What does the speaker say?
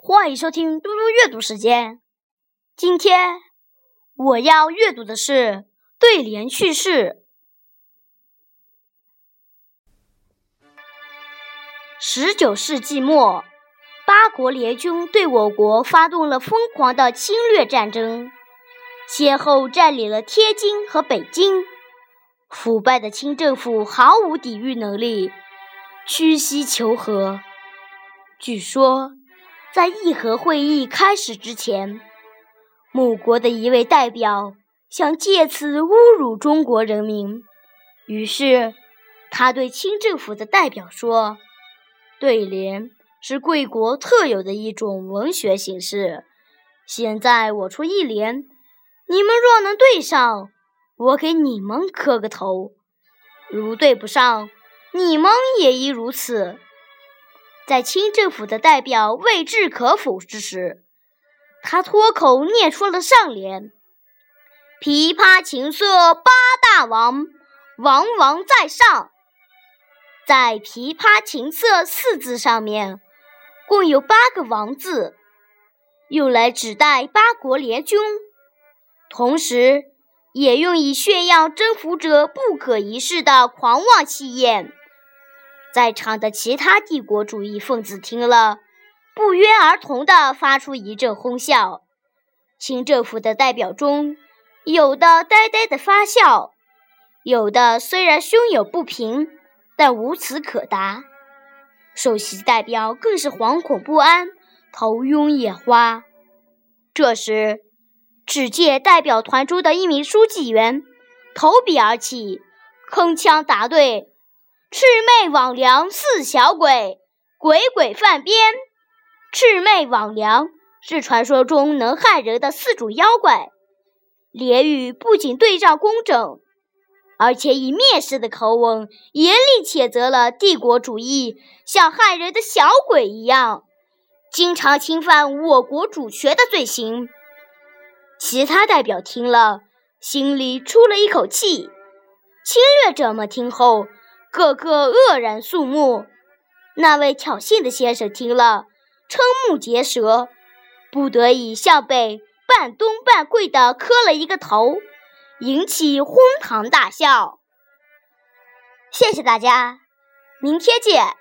欢迎收听嘟嘟阅读时间。今天我要阅读的是对联趣事。十九世纪末，八国联军对我国发动了疯狂的侵略战争，先后占领了天津和北京。腐败的清政府毫无抵御能力，屈膝求和。据说。在议和会议开始之前，某国的一位代表想借此侮辱中国人民，于是他对清政府的代表说：“对联是贵国特有的一种文学形式。现在我出一联，你们若能对上，我给你们磕个头；如对不上，你们也宜如此。”在清政府的代表未置可否之时，他脱口念出了上联：“琵琶琴瑟八大王，王王在上。”在“琵琶琴瑟”四字上面，共有八个“王”字，用来指代八国联军，同时也用以炫耀征服者不可一世的狂妄气焰。在场的其他帝国主义分子听了，不约而同地发出一阵哄笑。清政府的代表中，有的呆呆地发笑，有的虽然胸有不平，但无词可答。首席代表更是惶恐不安，头晕眼花。这时，只见代表团中的一名书记员投笔而起，铿锵答对。魑魅魍魉四小鬼，鬼鬼犯边。魑魅魍魉是传说中能害人的四种妖怪。联语不仅对仗工整，而且以蔑视的口吻严厉谴责了帝国主义像害人的小鬼一样，经常侵犯我国主权的罪行。其他代表听了，心里出了一口气。侵略者们听后。个个愕然肃穆，那位挑衅的先生听了，瞠目结舌，不得已向北半蹲半跪地磕了一个头，引起哄堂大笑。谢谢大家，明天见。